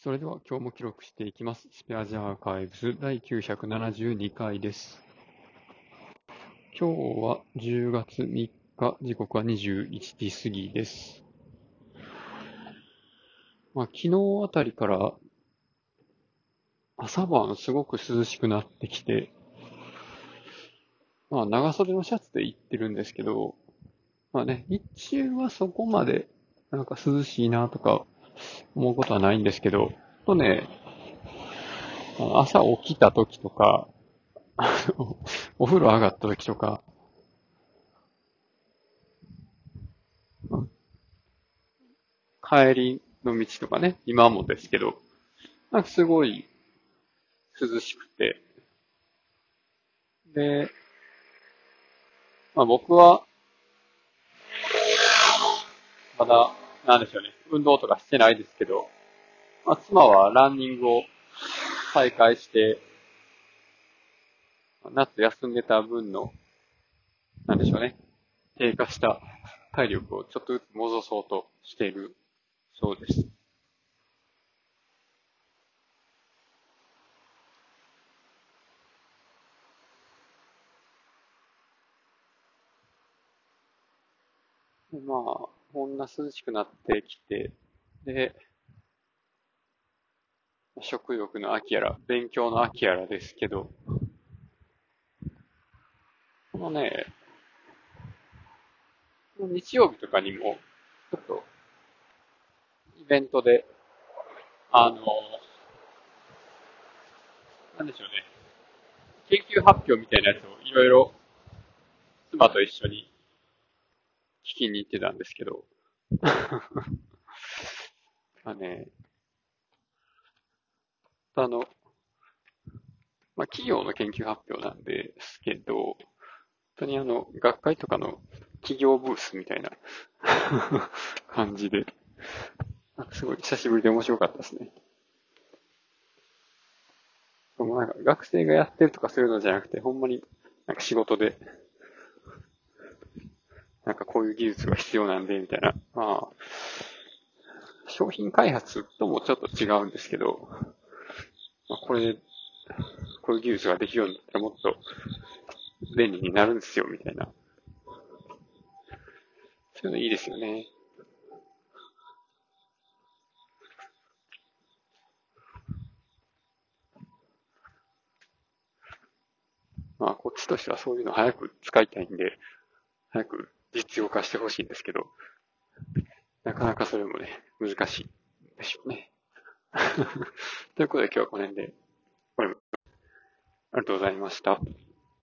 それでは今日も記録していきます。スペアジアーカイブス第972回です。今日は10月3日、時刻は21時過ぎです。まあ、昨日あたりから朝晩すごく涼しくなってきて、まあ長袖のシャツで行ってるんですけど、まあね、日中はそこまでなんか涼しいなとか思うことはないんですけど、とね、朝起きた時とか、お風呂上がった時とか、帰りの道とかね、今もですけど、なんかすごい涼しくて、で、まあ僕は、まだ、なんでしょうね、運動とかしてないですけど、まあ、妻はランニングを再開して、夏休んでた分の、なんでしょうね、低下した体力をちょっとずつ戻そうとしている。そうです。まあ、こんな涼しくなってきて、で、食欲の秋やら、勉強の秋やらですけど、このね、日曜日とかにも、ちょっと、イベントで、あの、なんでしょうね、研究発表みたいなやつをいろいろ、妻と一緒に聞きに行ってたんですけど、まあね、あの、まあ、企業の研究発表なんですけど、本当にあの、学会とかの企業ブースみたいな 感じで、なんかすごい久しぶりで面白かったですね。でもなんか学生がやってるとかそういうのじゃなくて、ほんまになんか仕事で、なんかこういう技術が必要なんで、みたいな。まあ、商品開発ともちょっと違うんですけど、まあ、これ、こういう技術ができるようになったらもっと便利になるんですよ、みたいな。そういうのいいですよね。まあ、こっちとしてはそういうの早く使いたいんで、早く実用化してほしいんですけど、なかなかそれもね、難しいでしょうね。ということで今日はこの辺で、これ、ありがとうございました。